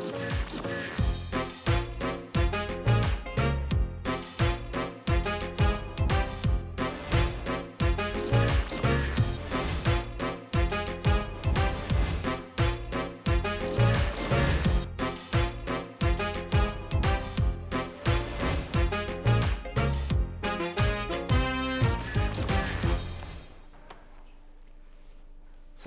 ส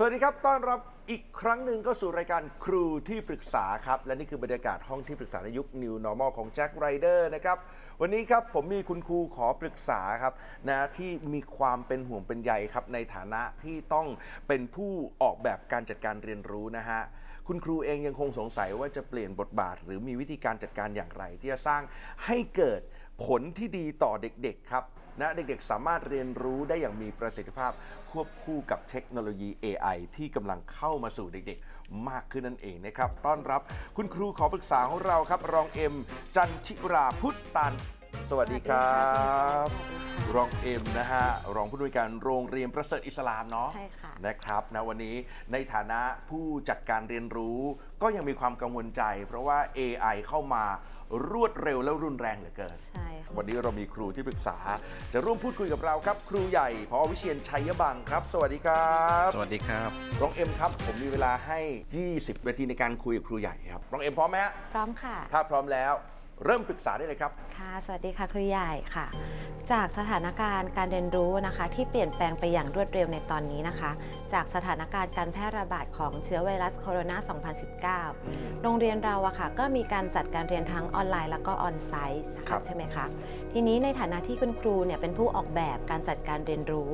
วัสดีครับ ต้อนรับ อีกครั้งหนึ่งก็สู่รายการครูที่ปรึกษาครับ และนี่คือบรรยากาศห้องที่ปรึกษาในยุค New Normal ของแจ็คไรเดอร์นะครับ วันนี้ครับผมมีคุณครูขอปรึกษาครับนะที่มีความเป็นห่วงเป็นใยครับในฐานะที่ต้องเป็นผู้ออกแบบการจัดการเรียนรู้นะฮะคุณครูเองยังคงสงสัยว่าจะเปลี่ยนบทบาท หรือมีวิธีการจัดการอย่างไร ที่จะสร้างให้เกิดผลที่ดีต่อเด็กๆครับนะเด็กๆ สามารถเรียนรู้ได้อย่างมีประสิทธิภาพ ควบคู่กับเทคโนโลยี AI ที่กำลังเข้ามาสู่เด็กๆ มากขึ้นนั่นเองนะครับ ต้อนรับคุณครูขอปรึกษาของเราครับ รองเอ็มจันทิราพุทธตัน สวัสดีครับ รองเอ็มนะฮะ รองผู้อำนวยการโรงเรียนประเสริฐอิสลามเนาะใช่ค่ะนะครับนะวันนี้ในฐานะผู้จัดการเรียนรู้ ก็ยังมีความกังวลใจ เพราะว่า AI เข้ามา รวดเร็วและรุนแรงเหลือเกิน ใช่ค่ะ วันนี้เรามีครูที่ปรึกษา จะร่วมพูดคุยกับเราครับ ครูใหญ่พอวิเชียนชัยบังครับ สวัสดีครับสวัสดีครับรองเอ็มครับ ผมมีเวลาให้ 20 นาทีในการคุยกับครูใหญ่ครับรองเอ็มพร้อมไหมฮะพร้อมค่ะ ถ้าพร้อมแล้ว เริ่มปรึกษาได้เลยครับ ค่ะ สวัสดีค่ะครูใหญ่ค่ะ จากสถานการณ์การเรียนรู้นะคะ ที่เปลี่ยนแปลงไปอย่างรวดเร็วในตอนนี้นะคะ จากสถานการณ์การแพร่ระบาดของเชื้อไวรัสโคโรนา 2019 โรงเรียนเราอะค่ะก็มีการจัดการเรียนทั้งออนไลน์แล้วก็ออนไซต์นะครัคะบใช่ไหมคะ ทีนี้ในฐานะที่คุณครูเนี่ยเป็นผู้ออกแบบการจัดการเรียนรู้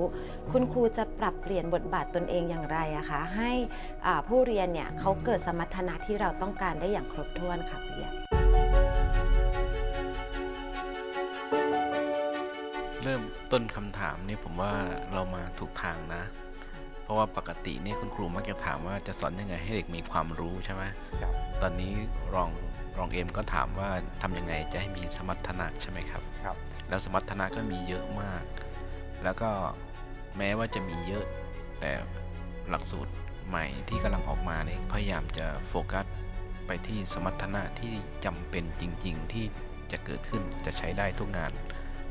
คุณครูจะปรับเปลี่ยนบทบาทตนเองอย่างไรอะคะให้อ่าผู้เรียนเนี่ยเขาเกิดสมรรถนะที่เราต้องการได้อย่างครบถ้วนค่ะครูใหญ่ เริ่มต้นคำถามนี่ผมว่าเรามาถูกทางนะ เพราะว่าปกตินี่คุณครูมักจะถามว่าจะสอนยังไงให้เด็กมีความรู้ใช่ไหมครับตอนนี้รองรองเอ็มก็ถามว่าทำยังไงจะให้มีสมรรถนะใช่ไหมครับครับ แล้วสมรรถนะก็มีเยอะมาก แล้วก็แม้ว่าจะมีเยอะแต่หลักสูตรใหม่ที่กำลังออกมาเนี่ยพยายามจะโฟกัสไปที่สมรรถนะที่จำเป็นจริง ๆ ที่จะเกิดขึ้นจะใช้ได้ทุกงาน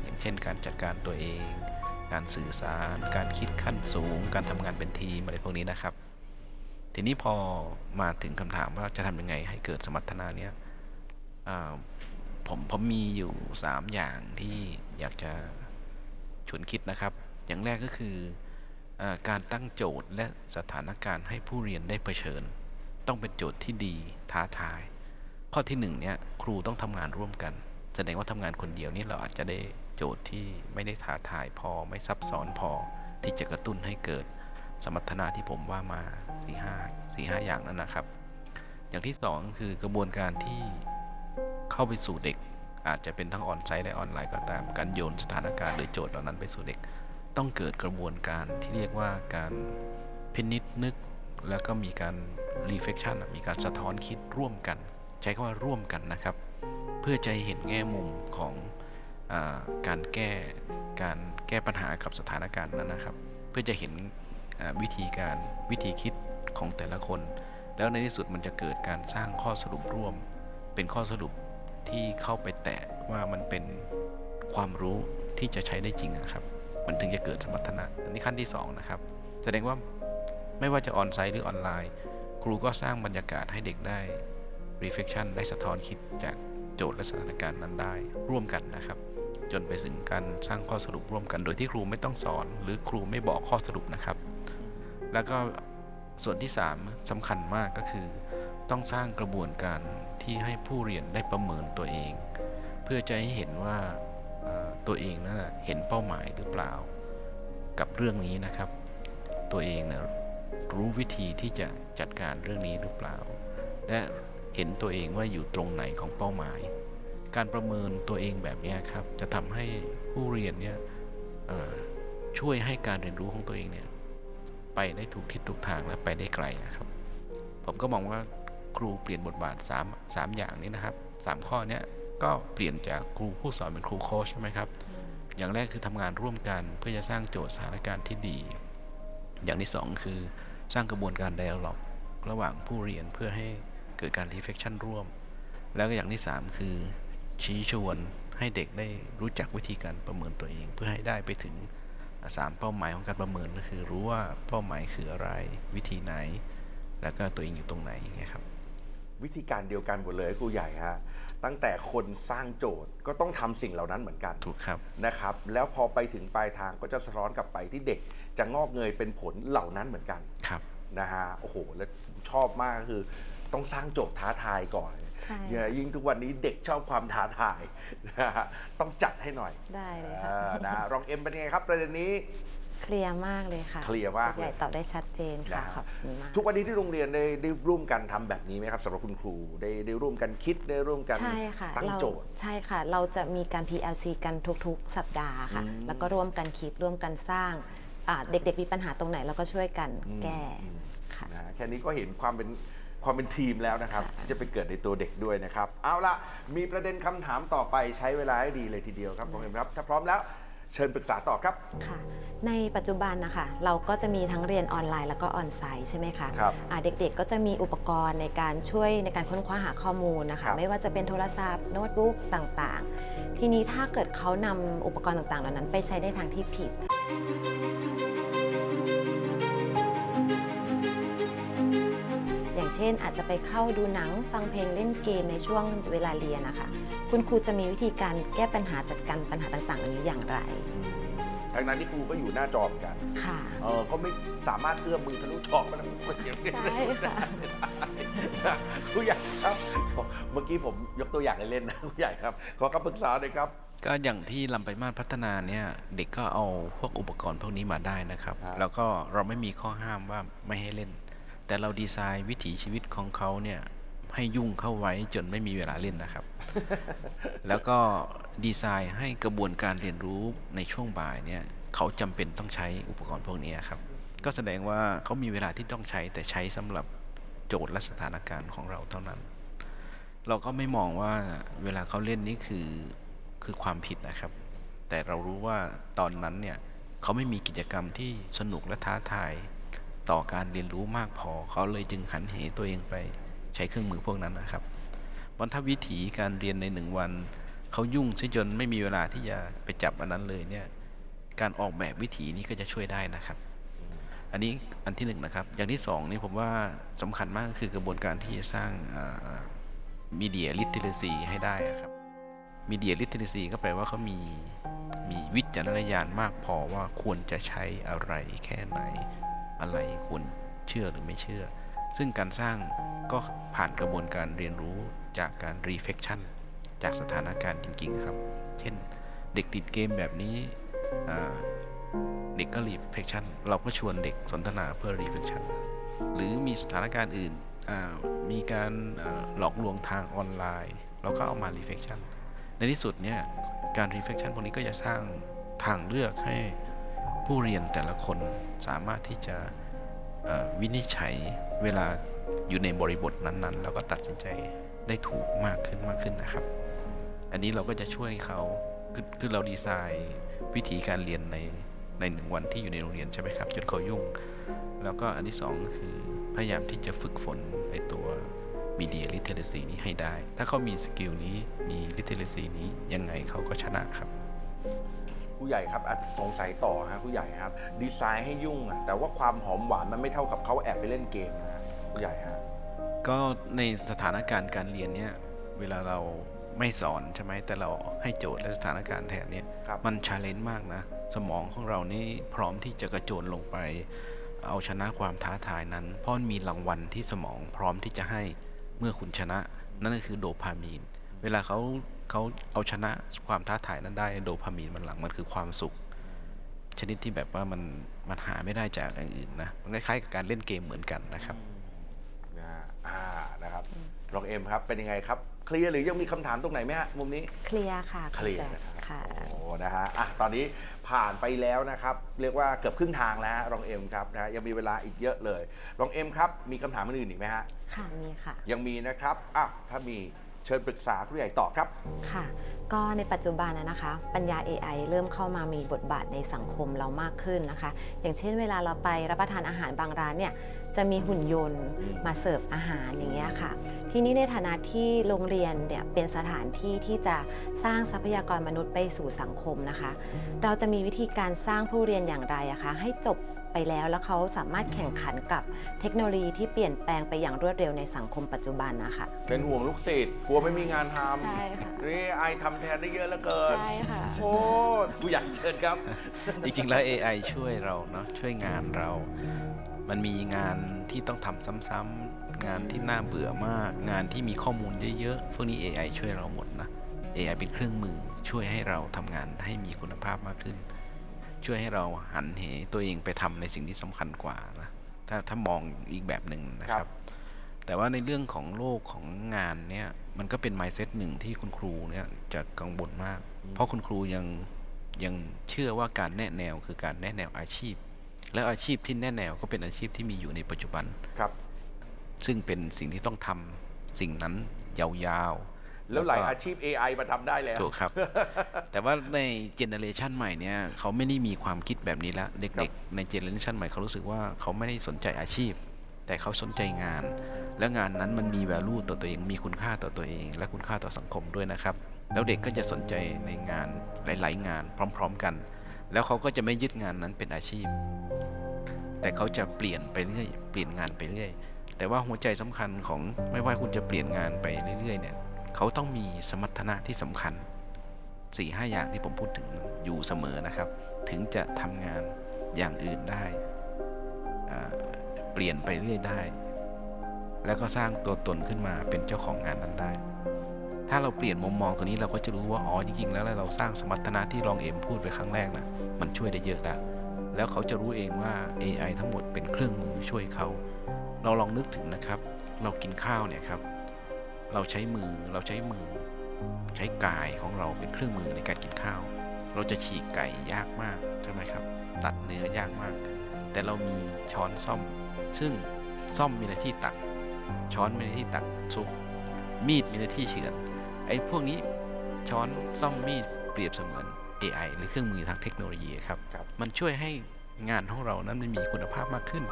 อย่างเช่น การจัดการตัวเอง การสื่อสาร การคิดขั้นสูง การทำงานเป็นทีมอะไรพวกนี้นะครับ ทีนี้พอมาถึงคำถามว่าจะทำยังไงให้เกิดสมรรถนะเนี่ยผมผมมีอยู่ 3 อย่างที่อยากจะชวนคิดนะครับ อย่างแรกก็คืออการตั้งโจทย์และสถานการณ์ให้ผู้เรียนได้เผชิญ ต้องเป็นโจทย์ที่ดีท้าทาย ข้อที่หนึ่งเนี่ยครูต้องทำงานร่วมกัน แสดงว่าทำงานคนเดียวนี่เราอาจจะได้ โจทย์ที่ไม่ได้ท้าทายพอไม่ซับซ้อนพอที่จะกระตุ้นให้เกิดสมรรถนะที่ผมว่ามา4ีห้าสี่ห้าอย่างนั้นนะครับ อย่างที่สองคือกระบวนการที่เข้าไปสู่เด็ก อาจจะเป็นทั้งออนไซต์และออนไลน์ก็ตาม การโยนสถานการณ์หรือโจทย์เหล่านั้นไปสู่เด็ก ต้องเกิดกระบวนการที่เรียกว่าการพินิจนึก แล้วก็มีการ reflection มีการสะท้อนคิดร่วมกัน ใช้คำว่าร่วมกันนะครับ เพื่อจะเห็นแง่มุมของ การแก้การแก้ปัญหากับสถานการณ์นั้นนะครับ เพื่อจะเห็นวิธีการวิธีคิดของแต่ละคน แล้วในที่สุดมันจะเกิดการสร้างข้อสรุปร่วม เป็นข้อสรุปที่เข้าไปแตะว่ามันเป็นความรู้ที่จะใช้ได้จริงอะครับ มันถึงจะเกิดสมรรถนะอันนี้ขั้นที่สองนะครับ แสดงว่าไม่ว่าจะออนไซต์หรือออนไลน์ ครูก็สร้างบรรยากาศให้เด็กได้ reflection ได้สะท้อนคิดจากโจทย์และสถานการณ์นั้นได้ ร่วมกันนะครับ จนไปถึงการสร้างข้อสรุปร่วมกัน โดยที่ครูไม่ต้องสอน หรือครูไม่บอกข้อสรุปนะครับ แล้วก็ส่วนที่ 3สำคัญมากก็คือ ต้องสร้างกระบวนการที่ให้ผู้เรียนได้ประเมินตัวเอง เพื่อจะให้เห็นว่าตัวเองนั้นนะเห็นเป้าหมายหรือเปล่า กับเรื่องนี้นะครับ ตัวเองนะรู้วิธีที่จะจัดการเรื่องนี้หรือเปล่า และเห็นตัวเองว่าอยู่ตรงไหนของเป้าหมาย การประเมินตัวเองแบบนี้ครับ จะทำให้ผู้เรียนเนี่ยช่วยให้การเรียนรู้ของตัวเองเนี่ยไปได้ถูกทิศถูกทางและไปได้ไกลนะครับ ผมก็มองว่าครูเปลี่ยนบทบาท3 3อย่างนี้นะครับ 3 ข้อเนี้ยก็เปลี่ยนจากครูผู้สอนเป็นครูโค้ชใช่ไหมครับ อย่างแรกคือทำงานร่วมกันเพื่อจะสร้างโจทย์สถานการณ์ที่ดี อย่างที่สองคือสร้างกระบวนการ dialog ระหว่างผู้เรียนเพื่อให้เกิดการ reflection ร่วม แล้วก็อย่างที่ 3 คือ ชี้ชวนให้เด็กได้รู้จักวิธีการประเมินตัวเอง เพื่อให้ได้ไปถึงอ่าสามเป้าหมายของการประเมินก็คือรู้ว่าเป้าหมายคืออะไร วิธีไหน แล้วก็ตัวเองอยู่ตรงไหนอย่างเงี้ยครับวิธีการเดียวกันหมดเลยครูใหญ่ฮะตั้งแต่คนสร้างโจทย์ก็ต้องทำสิ่งเหล่านั้นเหมือนกันถูกครับนะครับ แล้วพอไปถึงปลายทางก็จะสะท้อนกลับไปที่เด็กจะงอกเงยเป็นผลเหล่านั้นเหมือนกันครับนะฮะโอ้โหแล้วชอบมากก็คือต้องสร้างโจทย์ท้าทายก่อน ใช่เนี่ยยิ่งทุกวันนี้เด็กชอบความท้าทายนะฮะต้องจัดให้หน่อยได้เลยค่ะอ่านะรองเอ็มเป็นยังไงครับประเด็นนี้ เคลียร์มากเลยค่ะเคลียร์มากเลย ใหญ่ตอบได้ชัดเจนค่ะนะขอบคุณมาก ทุกวันนี้ที่โรงเรียนได้ได้ร่วมกันทำแบบนี้ไหมครับสำหรับคุณครูได้ได้ร่วมกันคิดได้ร่วมกันใช่ค่ะตั้งเราโจทย์ ใช่ค่ะ เราจะมีการ PLC กันทุกๆ สัปดาห์ค่ะ อืม แล้วก็ร่วมกันคิดร่วมกันสร้างอ่าเด็กๆมีปัญหาตรงไหนเราก็ช่วยกันอืมแก้ค่ะ นะฮะแค่นี้ก็เห็นความเป็น ความเป็นทีมแล้วนะครับค่ะที่จะไปเกิดในตัวเด็กด้วยนะครับ เอาละมีประเด็นคำถามต่อไปใช้เวลาให้ดีเลยทีเดียวครับน้องเอ็มครับ ถ้าพร้อมแล้วเชิญปรึกษาต่อครับ ค่ะในปัจจุบันนะคะเราก็จะมีทั้งเรียนออนไลน์แล้วก็ onsite ใช่ไหมคะครับอ่าเด็กๆก็จะมีอุปกรณ์ในการช่วยในการค้นคว้าหาข้อมูลนะคะครับ ไม่ว่าจะเป็นโทรศัพท์โน้ตบุ๊กต่างๆ ทีนี้ถ้าเกิดเขานำอุปกรณ์ต่างๆ เหล่านั้นไปใช้ในทางที่ผิด ช่น อาจจะไปเข้าดูหนังฟังเพลงเล่นเกมในช่วงเวลาเรียนนะคะ คุณครูจะมีวิธีการแก้ปัญหาจัดการปัญหาต่างๆเหล่านี้อย่างไรทั้งนั้นที่ครูก็อยู่หน้าจอเหมือนกัน ค่ะ เออก็ไม่สามารถเอื้อมมือทะลุจอมาแล้วอย่างนี้ใช่ค่ะครูใหญ่ครับ เมื่อกี้ผมยกตัวอย่างเล่นๆนะครูใหญ่ครับ ขอคำปรึกษาหน่อยครับ ก็อย่างที่ลำไปมาศพัฒนาเนี่ย เด็กก็เอาพวกอุปกรณ์พวกนี้มาได้นะครับครับแล้วก็เราไม่มีข้อห้ามว่าไม่ให้เล่น แต่เราดีไซน์วิถีชีวิตของเขาเนี่ยให้ยุ่งเข้าไว้จนไม่มีเวลาเล่นนะครับ แล้วก็ดีไซน์ให้กระบวนการเรียนรู้ในช่วงบ่ายเนี่ยเขาจำเป็นต้องใช้อุปกรณ์พวกนี้ครับ ก็แสดงว่าเขามีเวลาที่ต้องใช้แต่ใช้สำหรับโจทย์และสถานการณ์ของเราเท่านั้น เราก็ไม่มองว่าเวลาเขาเล่นนี่คือคือความผิดนะครับ แต่เรารู้ว่าตอนนั้นเนี่ยเขาไม่มีกิจกรรมที่สนุกและท้าทาย ต่อการเรียนรู้มากพอ เขาเลยจึงหันเหตัวเองไปใช้เครื่องมือพวกนั้นนะครับวันถ้าวิถีการเรียนในหนึ่งวัน เขายุ่งซะจนไม่มีเวลาที่จะไปจับอันนั้นเลยเนี่ยการออกแบบวิถีนี้ก็จะช่วยได้นะครับ อันนี้อันที่หนึ่งนะครับ อย่างที่สองนี่ผมว่าสำคัญมากคือกระบวนการที่จะสร้างmedia literacy ให้ได้ครับ media literacy ก็แปลว่าเขามีมีวิจารณญาณมากพอว่าควรจะใช้อะไรแค่ไหน อะไรควรเชื่อหรือไม่เชื่อ ซึ่งการสร้างก็ผ่านกระบวนการเรียนรู้จากการ reflection จากสถานการณ์จริงๆครับ เช่นเด็กติดเกมแบบนี้เด็กก็ reflection เราก็ชวนเด็กสนทนาเพื่อ reflection หรือมีสถานการณ์อื่น มีการหลอกลวงทางออนไลน์ เราก็เอามา reflection ในที่สุดเนี่ยการ reflection พวกนี้ก็จะสร้างทางเลือกให้ ผู้เรียนแต่ละคนสามารถที่จะวินิจฉัยเวลาอยู่ในบริบทนั้นๆ แล้วก็ตัดสินใจได้ถูกมากขึ้นมากขึ้นนะครับ อันนี้เราก็จะช่วยเขาคือเราดีไซน์วิธีการเรียนในในหนึ่งวันที่อยู่ในโรงเรียนใช่ไหมครับจนเขายุ่ง แล้วก็อันที่สองก็คือพยายามที่จะฝึกฝนไอตัว media literacy นี้ให้ได้ ถ้าเขามี skill นี้มี literacy นี้ยังไงเขาก็ชนะครับ ผู้ใหญ่ครับอาจสงสัยต่อฮะผู้ใหญ่ครับ ดีไซน์ให้ยุ่งอะแต่ว่าความหอมหวานมันไม่เท่ากับเขาแอบไปเล่นเกมนะฮะผู้ใหญ่ฮะก็ในสถานการณ์การเรียนเนี่ยเวลาเราไม่สอนใช่ไหมแต่เราให้โจทย์และสถานการณ์แทนเนี่ยครับมันชาเลนจ์มากนะ สมองของเรานี่พร้อมที่จะกระโจนลงไป เอาชนะความท้าทายนั้น เพราะมันมีรางวัลที่สมองพร้อมที่จะให้เมื่อคุณชนะ นั่นก็คือโดพามีน เวลาเขา เขาเอาชนะความท้าทายนั้นได้โดพามีนมันหลังมันคือความสุข ชนิดที่แบบว่ามันมันหาไม่ได้จากอย่างอื่นนะมันคล้ายๆกับการเล่นเกมเหมือนกันนะครับนะฮะอ่านะครับรองเอ็มครับเป็นยังไงครับ เคลียร์หรือยังมีคำถามตรงไหนไหมฮะมุมนี้เคลียร์ค่ะเคลียร์ณแจ็นะครับค่ะโอ้นะฮะอะตอนนี้ผ่านไปแล้วนะครับ เรียกว่าเกือบครึ่งทางแล้วฮะรองเอ็มครับนะฮะยังมีเวลาอีกเยอะเลยรองเอ็มครับมีคำถามอื่นๆอีกไหมฮะค่ะมีค่ะ ยังมีนะครับอ้าวถ้ามี เชิญปรึกษาครูใหญ่ต่อครับ ค่ะ ก็ในปัจจุบันนะนะคะ ปัญญา AI เริ่มเข้ามามีบทบาทในสังคมเรามากขึ้นนะคะ อย่างเช่นเวลาเราไปรับประทานอาหารบางร้านเนี่ยจะมีหุ่นยนต์มาเสิร์ฟอาหารอย่างเงี้ยค่ะ ทีนี้ในฐานะที่โรงเรียนเนี่ยเป็นสถานที่ที่จะสร้างทรัพยากรมนุษย์ไปสู่สังคมนะคะ เราจะมีวิธีการสร้างผู้เรียนอย่างไรอะคะให้จบ ไปแล้ว แล้วเขาสามารถแข่งขันกับเทคโนโลยีที่เปลี่ยนแปลงไปอย่างรวดเร็วในสังคมปัจจุบันนะคะ เป็นห่วงลูกศิษย์กลัวไม่มีงานทใช่ค่ะำนี่ไอทำแทนได้เยอะเหลือเกินใช่ค่ะ โอ้ครูใหญ่เชิญครับ จริงๆแล้ว AI ช่วยเราเนาะช่วยงานเรา มันมีงานที่ต้องทำซ้ำๆงานที่น่าเบื่อมาก งานที่มีข้อมูลเยอะๆพวกนี้ AI ช่วยเราหมดนะ AI เป็นเครื่องมือช่วยให้เราทำงานให้มีคุณภาพมากขึ้น ช่วยให้เราหันเหตัวเองไปทำในสิ่งที่สำคัญกว่านะถ้าถ้ามองอีกแบบหนึ่งนะคครัรับบแต่ว่าในเรื่องของโลกของงานเนี่ยมันก็เป็น mindset หนึ่งที่คุณครูเนี่ยจะกังวลมาก เพราะคุณครูยังยังเชื่อว่าการแนะแนวคือการแนะแนวอาชีพ แล้วอาชีพที่แนะแนวก็เป็นอาชีพที่มีอยู่ในปัจจุบันครับ ซึ่งเป็นสิ่งที่ต้องทำสิ่งนั้นยาวๆ แล้วหลายก็อาชีพ AI มาทำได้แล้วถูกครับ แต่ว่าในเจเนเรชันใหม่เนี่ยเขาไม่ได้มีความคิดแบบนี้ละเด็กๆ ในเจเนเรชันใหม่เขารู้สึกว่าเขาไม่ได้สนใจอาชีพ แต่เขาสนใจงาน และงานนั้นมันมี value ต่อตัวเองมีคุณค่าต่อตัวเอง และคุณค่าต่อสังคมด้วยนะครับ แล้วเด็กก็จะสนใจในงานหลาย ๆ งานพร้อม ๆ กัน แล้วเขาก็จะไม่ยึดงานนั้นเป็นอาชีพ แต่เขาจะเปลี่ยนไปเรื่อยเปลี่ยนงานไปเรื่อยแต่ว่าหัวใจสำคัญของไม่ว่าคุณจะเปลี่ยนงานไปเรื่อยๆเนี่ย เขาต้องมีสมรรถนะที่สำคัญ4ี่ห้าอย่างที่ผมพูดถึงอยู่เสมอนะครับ ถึงจะทำงานอย่างอื่นได้เปลี่ยนไปเรื่อยได้ แล้วก็สร้างตัวตนขึ้นมาเป็นเจ้าของงานนั้นได้ ถ้าเราเปลี่ยนมุมมองตัวนี้เราก็จะรู้ว่าอ๋อจริงๆแล้วเราสร้างสมรรถนะที่รองเอ็มพูดไปครั้งแรกนะมันช่วยได้เยอะแล้วแล้วเขาจะรู้เองว่า AI ทั้งหมดเป็นเครื่องมือช่วยเขา เราลองนึกถึงนะครับ เรากินข้าวเนี่ยครับ เราใช้มือเราใช้มือ ใช้กายของเราเป็นเครื่องมือในการกินข้าว เราจะฉีกไก่ยากมากใช่ไหมครับ ตัดเนื้อยากมาก แต่เรามีช้อนซ่อม ซึ่งซ่อมมีหน้าที่ตัก ช้อนมีหน้าที่ตักซุปมีดมีหน้าที่เฉือนไอ้พวกนี้ช้อนซ่อมมีดเปรียบเสมือน AI หรือเครื่องมือทางเทคโนโลยีครับครับมันช่วยให้งานของเรานั้นมันมีคุณภาพมากขึ้น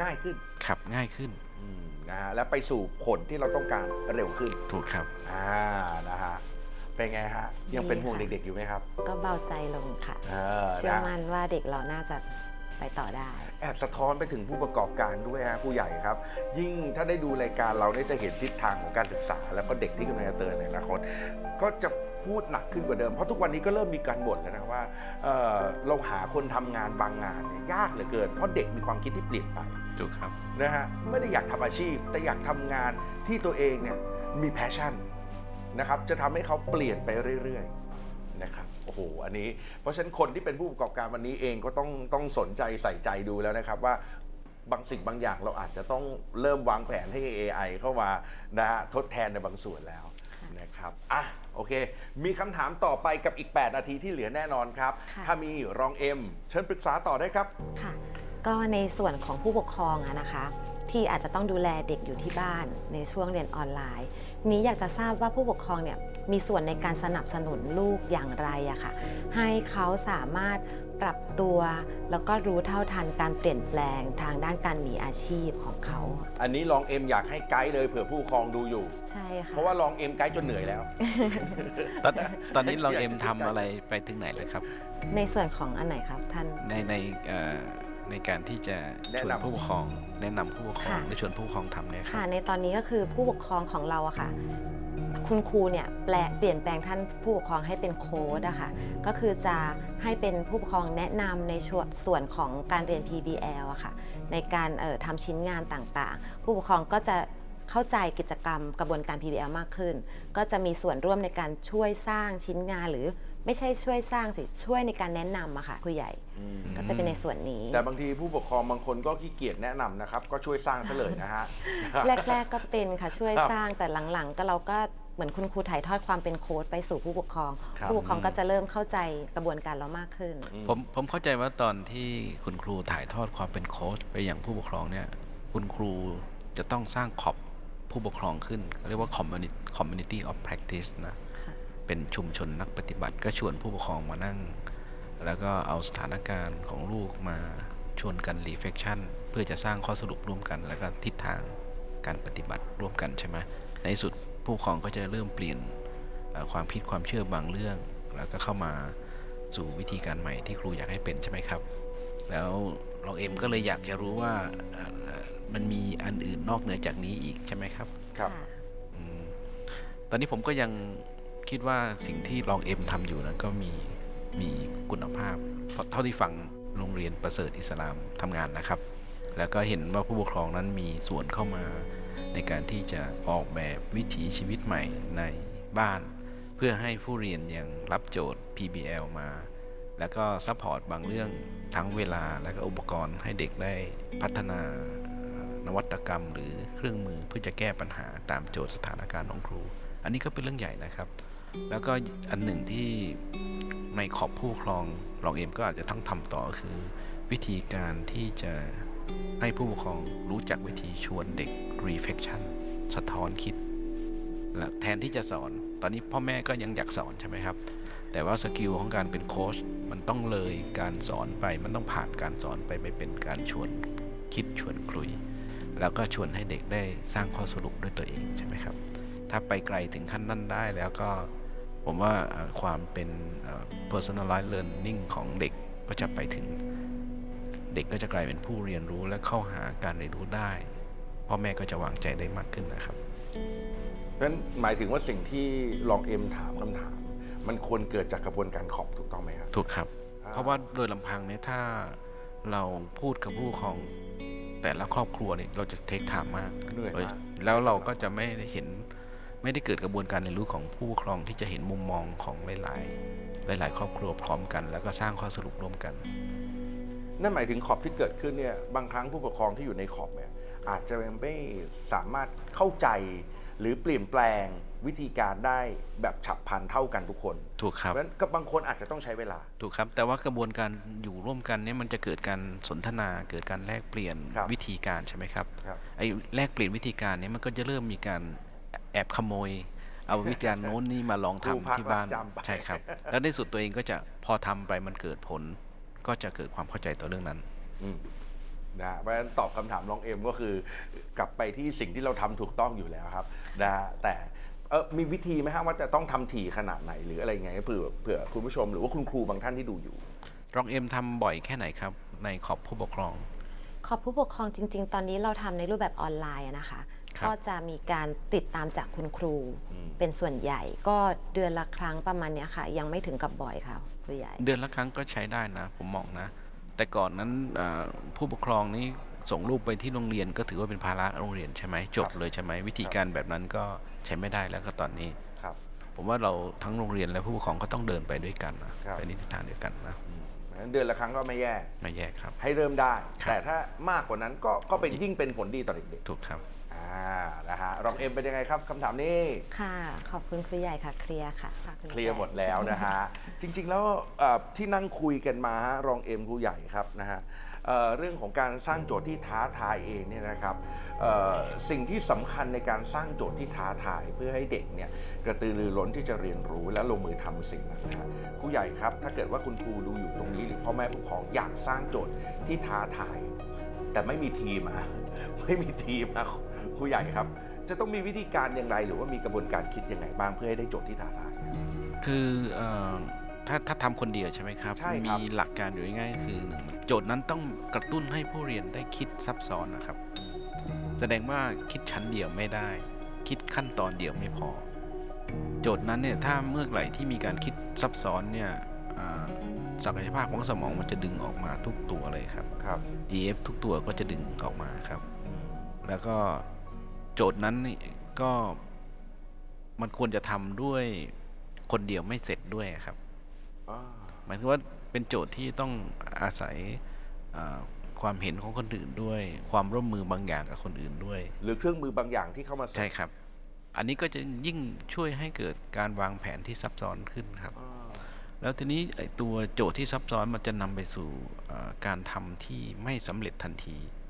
ง่ายขึ้น ขับง่ายขึ้นอืม นะฮะและไปสู่ผลที่เราต้องการเร็วขึ้นถูกครับ อ่านะฮะเป็นไงฮะ ยังเป็นห่วงดีค่ะเด็ก ๆ อยู่ไหมครับ ก็เบาใจลงค่ะ เออเชื่อนะมั่นว่าเด็กเราน่าจะไปต่อได้ แอบสะท้อนไปถึงผู้ประกอบการด้วยฮะผู้ใหญ่ครับ ยิ่งถ้าได้ดูรายการเราเนี่ยจะเห็นทิศทางของการศึกษา แล้วก็เด็กที่กำลังจะเตินในอนาคตก็จะพูดหนักขึ้นกว่าเดิม เพราะทุกวันนี้ก็เริ่มมีการบ่นแล้วนะว่าเอ่อเราหาคนทำงานบางงานเนี่ยยากเหลือเกิน เพราะเด็กมีความคิดที่เปลี่ยนไป ถูกครับนะฮะไม่ได้อยากทำอาชีพ แต่อยากทำงานที่ตัวเองเนี่ยมีแพชชั่นนะครับจะทำให้เขาเปลี่ยนไปเรื่อยๆนะครับโอ้โหอันนี้ เพราะฉะนั้นคนที่เป็นผู้ประกอบการวันนี้เองก็ต้องต้องสนใจใส่ใจดูแล้วนะครับว่าบางสิ่งบางอย่างเราอาจจะต้องเริ่มวางแผนให้ AI เข้ามานะฮะทดแทนในบางส่วนแล้วนะครับอะโอเค มีคำถามต่อไปกับอีก 8 นาทีที่เหลือแน่นอนครับค่ะถ้ามีรองเอ็มเชิญปรึกษาต่อได้ครับ ค่ะ ก็ในส่วนของผู้ปกครองอะนะคะ ที่อาจจะต้องดูแลเด็กอยู่ที่บ้านในช่วงเรียนออนไลน์ นี้อยากจะทราบว่าผู้ปกครองเนี่ยมีส่วนในการสนับสนุนลูกอย่างไรอะค่ะให้เขาสามารถปรับตัว แล้วก็รู้เท่าทันการเปลี่ยนแปลงทางด้านการมีอาชีพของเขา อันนี้รองเอ็มอยากให้ไกด์เลยเผื่อผู้ปกครองดูอยู่ ใช่ค่ะ เพราะว่ารองเอ็มไกด์จนเหนื่อยแล้ว ตอนตอนนี้เราอยากจะเอ็มติดทำใจอะไรไปถึงไหนแล้วครับ ในส่วนของอันไหนครับท่าน ในในเอ่อ ในการที่จะแนะชวนนำผู้ปกครองแนะนำผู้ปกครองค่ะหรือชวนผู้ปกครองทำเนี่ยคค่ะรับในตอนนี้ก็คือผู้ปกครองของเราอะค่ะ คุณครูเนี่ยแปลเปลี่ยนแปลงท่านผู้ปกครองให้เป็นโค้ดอะค่ะ ก็คือจะให้เป็นผู้ปกครองแนะนำในส่วนส่วนของการเรียน PBL อะค่ะ ในการเอ่อทำชิ้นงานต่างๆ ผู้ปกครองก็จะเข้าใจกิจกรรมกระบวนการ PBL มากขึ้น ก็จะมีส่วนร่วมในการช่วยสร้างชิ้นงานหรือ ไม่ใช่ช่วยสร้างสิช่วยในการแนะนำอะค่ะครูใหญ่ก็จะเป็นในส่วนนี้ แต่บางทีผู้ปกครองบางคนก็ขี้เกียจแนะนำนะครับ ก็ช่วยสร้างซะเลยนะฮะ แรก ๆก็เป็นค่ะช่วยครับสร้างแต่หลังๆ ก็เราก็เหมือนคุณครูถ่ายทอดความเป็นโค้ดไปสู่ผู้ปกครอง ครับ ผู้ปกครองก็จะเริ่มเข้าใจกระบวนการเรามากขึ้นอืมผมผมเข้าใจว่าตอนที่คุณครูถ่ายทอดความเป็นโค้ชไปอย่างผู้ปกครองเนี่ยคุณครูจะต้องสร้างขอบผู้ปกครองขึ้นเรียกว่า community community of practice นะค่ะ เป็นชุมชนนักปฏิบัติ ก็ชวนผู้ปกครองมานั่ง แล้วก็เอาสถานการณ์ของลูกมาชวนกัน reflection เพื่อจะสร้างข้อสรุปร่วมกัน แล้วก็ทิศทางการปฏิบัติร่วมกันใช่ไหมในที่สุดผู้ปกครองก็จะเริ่มเปลี่ยนเอ่อความคิดความเชื่อบางเรื่อง แล้วก็เข้ามาสู่วิธีการใหม่ที่ครูอยากให้เป็นใช่ไหมครับ แล้วเราเอ็มก็เลยอยากจะรู้ว่าเอ่อมันมีอันอื่นนอกเหนือจากนี้อีกใช่ไหมครับ ครับค่ะอืมตอนนี้ผมก็ยัง คิดว่าสิ่งที่ลองเอ็มทำอยู่นั้นก็มีมีคุณภาพ เพราะเท่าที่ฟังโรงเรียนประเสริฐอิสลามทำงานนะครับ แล้วก็เห็นว่าผู้ปกครองนั้นมีส่วนเข้ามาในการที่จะออกแบบวิถีชีวิตใหม่ในบ้าน เพื่อให้ผู้เรียนยังรับโจทย์ PBL มา แล้วก็ support บางเรื่องทั้งเวลาและก็อุปกรณ์ให้เด็กได้พัฒนานวัตกรรมหรือเครื่องมือเพื่อจะแก้ปัญหาตามโจทย์สถานการณ์ของครู อันนี้ก็เป็นเรื่องใหญ่นะครับ แล้วก็อันหนึ่งที่ในขอบผู้ครองรองเอ็มก็อาจจะต้องทำต่อคือ วิธีการที่จะให้ผู้ปกครองรู้จักวิธีชวนเด็ก reflection สะท้อนคิดและแทนที่จะสอน ตอนนี้พ่อแม่ก็ยังอยากสอนใช่ไหมครับ แต่ว่าสกิลของการเป็นโค้ชมันต้องเลยการสอนไปมันต้องผ่านการสอนไปไปเป็นการชวนคิดชวนคุย แล้วก็ชวนให้เด็กได้สร้างข้อสรุปด้วยตัวเองใช่ไหมครับ ถ้าไปไกลถึงขั้นนั้นได้แล้วก็ ผมว่าเอ่อความเป็นเอ่อ personalized learning ของเด็กก็จะไปถึง เด็กก็จะกลายเป็นผู้เรียนรู้และเข้าหาการเรียนรู้ได้พ่อแม่ก็จะวางใจได้มากขึ้นนะครับเพราะฉะนั้นหมายถึงว่าสิ่งที่ลองเอ็มถามคำถาม มันควรเกิดจากกระบวนการขอบถูกต้องไหมครับถูกครับอ่าเพราะว่าโดยลำพังเนี่ยถ้าเราพูดกับผู้ปกครองแต่ละครอบครัวเนี่ยเราจะเทคไทม์มากเหนื่อยมาก แล้วเราก็จะไม่ได้เห็น ไม่ได้เกิดกระบวนการเรียนรู้ของผู้ปกครองที่จะเห็นมุมมองของหลาย ๆ หลาย ๆ ครอบครัวพร้อมกัน แล้วก็สร้างข้อสรุปร่วมกัน นั่นหมายถึงขอบที่เกิดขึ้นเนี่ยบางครั้งผู้ปกครองที่อยู่ในขอบเนี่ยอาจจะยังไม่สามารถเข้าใจหรือเปลี่ยนแปลงวิธีการได้แบบฉับพลันเท่ากันทุกคน ถูกครับเพราะฉะนั้นก็บางคนอาจจะต้องใช้เวลา ถูกครับ แต่ว่ากระบวนการอยู่ร่วมกันเนี่ยมันจะเกิดการสนทนา เกิดการแลกเปลี่ยนครับวิธีการใช่ไหมครับ ครับ ไอ้แลกเปลี่ยนวิธีการเนี่ยมันก็จะเริ่มมีการ แอบขโมย เอาวิธีการโน้นนี่มาลองครูพักทำที่บ้านรักจำไปใช่ครับ แล้วในสุดตัวเองก็จะพอทำไปมันเกิดผล ก็จะเกิดความเข้าใจต่อเรื่องนั้นอืมนะฮะเพราะฉะนั้นตอบคำถามน้องเอ็มก็คือกลับไปที่สิ่งที่เราทำถูกต้องอยู่แล้วครับนะฮะแต่เออมีวิธีไหมฮะว่าจะต้องทำถี่ขนาดไหนหรืออะไรไงเผื่อเผื่อคุณผู้ชมหรือว่าคุณครูบางท่านที่ดูอยู่รองเอ็มทำบ่อยแค่ไหนครับ ในขอบผู้ปกครอง ขอบผู้ปกครองจริง ๆ ตอนนี้เราทำในรูปแบบออนไลน์อะนะคะครับ ก็จะมีการติดตามจากคุณครูอืมเป็นส่วนใหญ่ก็เดือนละครั้งประมาณเนี้ยค่ะ ยังไม่ถึงกับบ่อยค่ะครูใหญ่ เดือนละครั้งก็ใช้ได้นะ ผมมองนะ แต่ก่อนนั้นอ่าผู้ปกครองนี่ส่งลูกไปที่โรงเรียนก็ถือว่าเป็นภาระโรงเรียนใช่ไหมจบเลยใช่ไหมวิธีการแบบนั้นก็ใช้ไม่ได้แล้วก็ตอนนี้ครับผมว่าเราทั้งโรงเรียนและผู้ปกครองก็ต้องเดินไปด้วยกันนะครับไปในทิศทางเดียวกันนะเพราะฉะนั้นเดือนละครั้งก็ไม่แย่ไม่แยกครับ ให้เริ่มได้ครับแต่ถ้ามากกว่านั้นก็ก็เป็นยิ่งเป็นผลดีต่อเด็กถูกครับๆ อ่านะฮะรองเอ็มเป็นยังไงครับคำถามนี้ ค่ะ ขอบคุณครูใหญ่ค่ะ เคลียร์ค่ะฝากณเคลียร์แจ๊หมดแล้วนะฮะ จริง ๆ แล้วเอ่อที่นั่งคุยกันมาฮะรองเอ็มครูใหญ่ครับนะฮะเอ่อเรื่องของการสร้างโจทย์ที่ท้าทายเองเนี่ยนะครับเอ่อสิ่งที่สำคัญในการสร้างโจทย์ที่ท้าทายเพื่อให้เด็กเนี่ยกระตือรือร้นที่จะเรียนรู้และลงมือทำสิ่งนั้นนะฮะครูใหญ่ครับ ถ้าเกิดว่าคุณครูดูอยู่ตรงนี้หรือพ่อแม่ผู้ปกครองอยากสร้างโจทย์ที่ท้าทาย แต่ไม่มีทีมอะ ไม่มีทีมนะ ครูใหญ่ครับ จะต้องมีวิธีการอย่างไร หรือว่ามีกระบวนการคิดยังไงบ้างเพื่อให้ได้โจทย์ที่ท้าทาย คือเอ่อถ้าถ้าทำคนเดียวใช่ไหมครับ ใช่ครับ มีหลักการอยู่ง่ายๆคือหนึ่งโจทย์นั้นต้องกระตุ้นให้ผู้เรียนได้คิดซับซ้อนนะครับ แสดงว่าคิดชั้นเดียวไม่ได้ คิดขั้นตอนเดียวไม่พอ โจทย์นั้นเนี่ยถ้าเมื่อไหร่ที่มีการคิดซับซ้อนเนี่ยอ่าศักยภาพของสมองมันจะดึงออกมาทุกตัวเลยครับ ครับ EF ทุกตัวก็จะดึงออกมาครับ แล้วก็ โจทย์นั้นนี่ก็มันควรจะทำด้วยคนเดียวไม่เสร็จด้วยครับอ่าหมายถึงว่าเป็นโจทย์ที่ต้องอาศัยอ่าความเห็นของคนอื่นด้วย ความร่วมมือบางอย่างกับคนอื่นด้วย หรือเครื่องมือบางอย่างที่เข้ามาเสริมใช่ครับ อันนี้ก็จะยิ่งช่วยให้เกิดการวางแผนที่ซับซ้อนขึ้นครับอ่าแล้วทีนี้ไอ้ตัวโจทย์ที่ซับซ้อนมันจะนำไปสู่เอ่อการทำที่ไม่สำเร็จทันทีอืม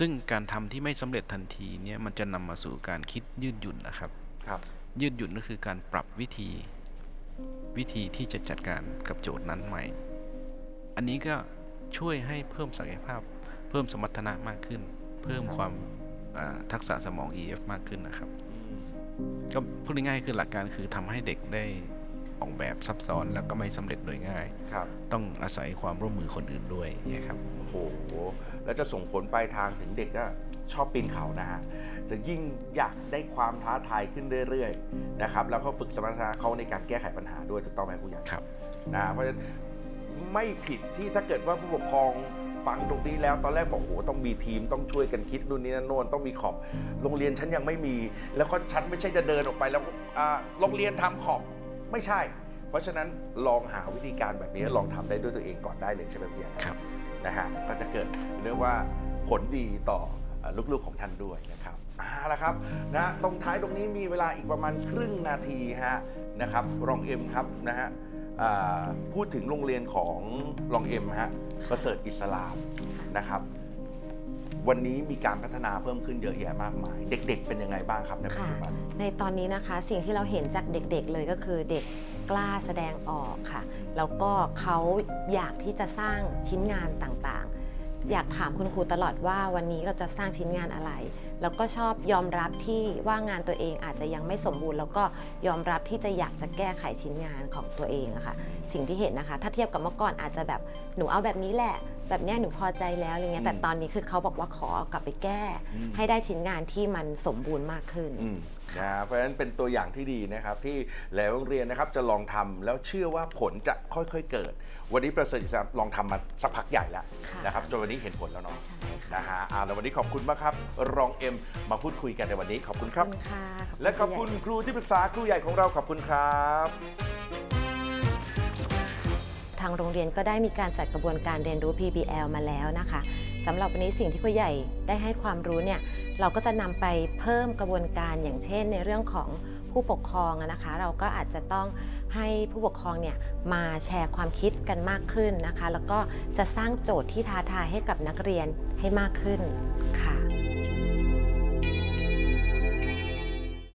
ซึ่งการทำที่ไม่สำเร็จทันทีเนี่ยมันจะนำมาสู่การคิดยืดหยุ่นนะครับครับ ยืดหยุ่นก็คือการปรับวิธี วิธีที่จะจัดการกับโจทย์นั้นใหม่ อันนี้ก็ช่วยให้เพิ่มศักยภาพ เพิ่มสมรรถนะมากขึ้น เพิ่มความอ่าทักษะสมอง EF มากขึ้นนะครับ ก็พูดง่ายๆคือหลักการคือทำให้เด็กได้ออกแบบซับซ้อนแล้วก็ไม่สำเร็จโดยง่ายครับต้องอาศัยความร่วมมือคนอื่นด้วยเนี่ยครับโอ้โห แล้วจะส่งผลปลายทางถึงเด็กก็ชอบปีนเขานะฮะจะยิ่งอยากได้ความท้าทายขึ้นเรื่อยๆนะครับแล้วก็ฝึกสมรรถนะเขาในการแก้ไขปัญหาด้วยถูกต้องไหมผู้ใหญ่ครับนะเพราะฉะนั้นไม่ผิดที่ถ้าเกิดว่าผู้ปกครองฟังตรงนี้แล้วตอนแรกบอกโอ้โหต้องมีทีมต้องช่วยกันคิดนู่นนี่นั่นโน่นต้องมีขอบโรงเรียนฉันยังไม่มี แล้วก็ฉันไม่ใช่จะเดินออกไปแล้วอ่าโรงเรียนทำขอบไม่ใช่ เพราะฉะนั้นลองหาวิธีการแบบนี้ลองทำได้ด้วยตัวเองก่อนได้เลยใช่ไหมพี่ใหญ่ครับ นะฮะก็จะเกิดเรียกว่าผลดีต่อลูกๆของท่านด้วยนะครับเอาละครับนะตรงท้ายตรงนี้มีเวลาอีกประมาณครึ่งนาทีฮะนะครับรองเอ็มครับนะฮะพูดถึงโรงเรียนของรองเอ็มฮะประเสริฐอิสลามนะครับ วันนี้มีการพัฒนาเพิ่มขึ้นเยอะแยะมากมาย เด็ก ๆ เป็นยังไงบ้างครับในปัจจุบันในตอนนี้นะคะสิ่งที่เราเห็นจากเด็ก ๆ เลยก็คือเด็ก กล้าแสดงออกค่ะ แล้วก็เขาอยากที่จะสร้างชิ้นงานต่างๆ อยากถามคุณครูตลอดว่าวันนี้เราจะสร้างชิ้นงานอะไร แล้วก็ชอบยอมรับที่ว่างานตัวเองอาจจะยังไม่สมบูรณ์ แล้วก็ยอมรับที่จะอยากจะแก้ไขชิ้นงานของตัวเองอะค่ะ สิ่งที่เห็นนะคะ ถ้าเทียบกับเมื่อก่อนอาจจะแบบหนูเอาแบบนี้แหละ แบบเนี้ยหนูพอใจแล้วอะไรเงี้ยแต่อืมตอนนี้คือเขาบอกว่าขอเอากลับไปแก้ อืม ให้ได้ชิ้นงานที่มันสมบูรณ์มากขึ้น อืมนะเพราะฉะนั้นเป็นตัวอย่างที่ดีนะครับ ที่หลายโรงเรียนนะครับจะลองทำแล้วเชื่อว่าผลจะค่อยๆเกิด วันนี้ประเสริฐอิสลามลองทำมาสักพักใหญ่แล้วค่ะ นะครับส่วนวันนี้เห็นผลแล้วเนาะใช่ค่ะนะฮะอ่าแล้ววันนี้ขอบคุณมากครับรองเอ็มมาพูดคุยกันในวันนี้ขอบคุณคขรัอบ บคุณค่ะและขอบคุณครูที่ปรึกษาครูใหญ่ของเราขอบคุณครับ ทางโรงเรียนก็ได้มีการจัดกระบวนการเรียนรู้ PBL มาแล้วนะคะสำหรับวันนี้สิ่งที่ครูใหญ่ได้ให้ความรู้เนี่ยเราก็จะนำไปเพิ่มกระบวนการอย่างเช่น ในเรื่องของผู้ปกครองนะคะ เราก็อาจจะต้องให้ผู้ปกครองเนี่ยมาแชร์ความคิดกันมากขึ้นนะคะ แล้วก็จะสร้างโจทย์ที่ท้าทายให้กับนักเรียนให้มากขึ้นค่ะ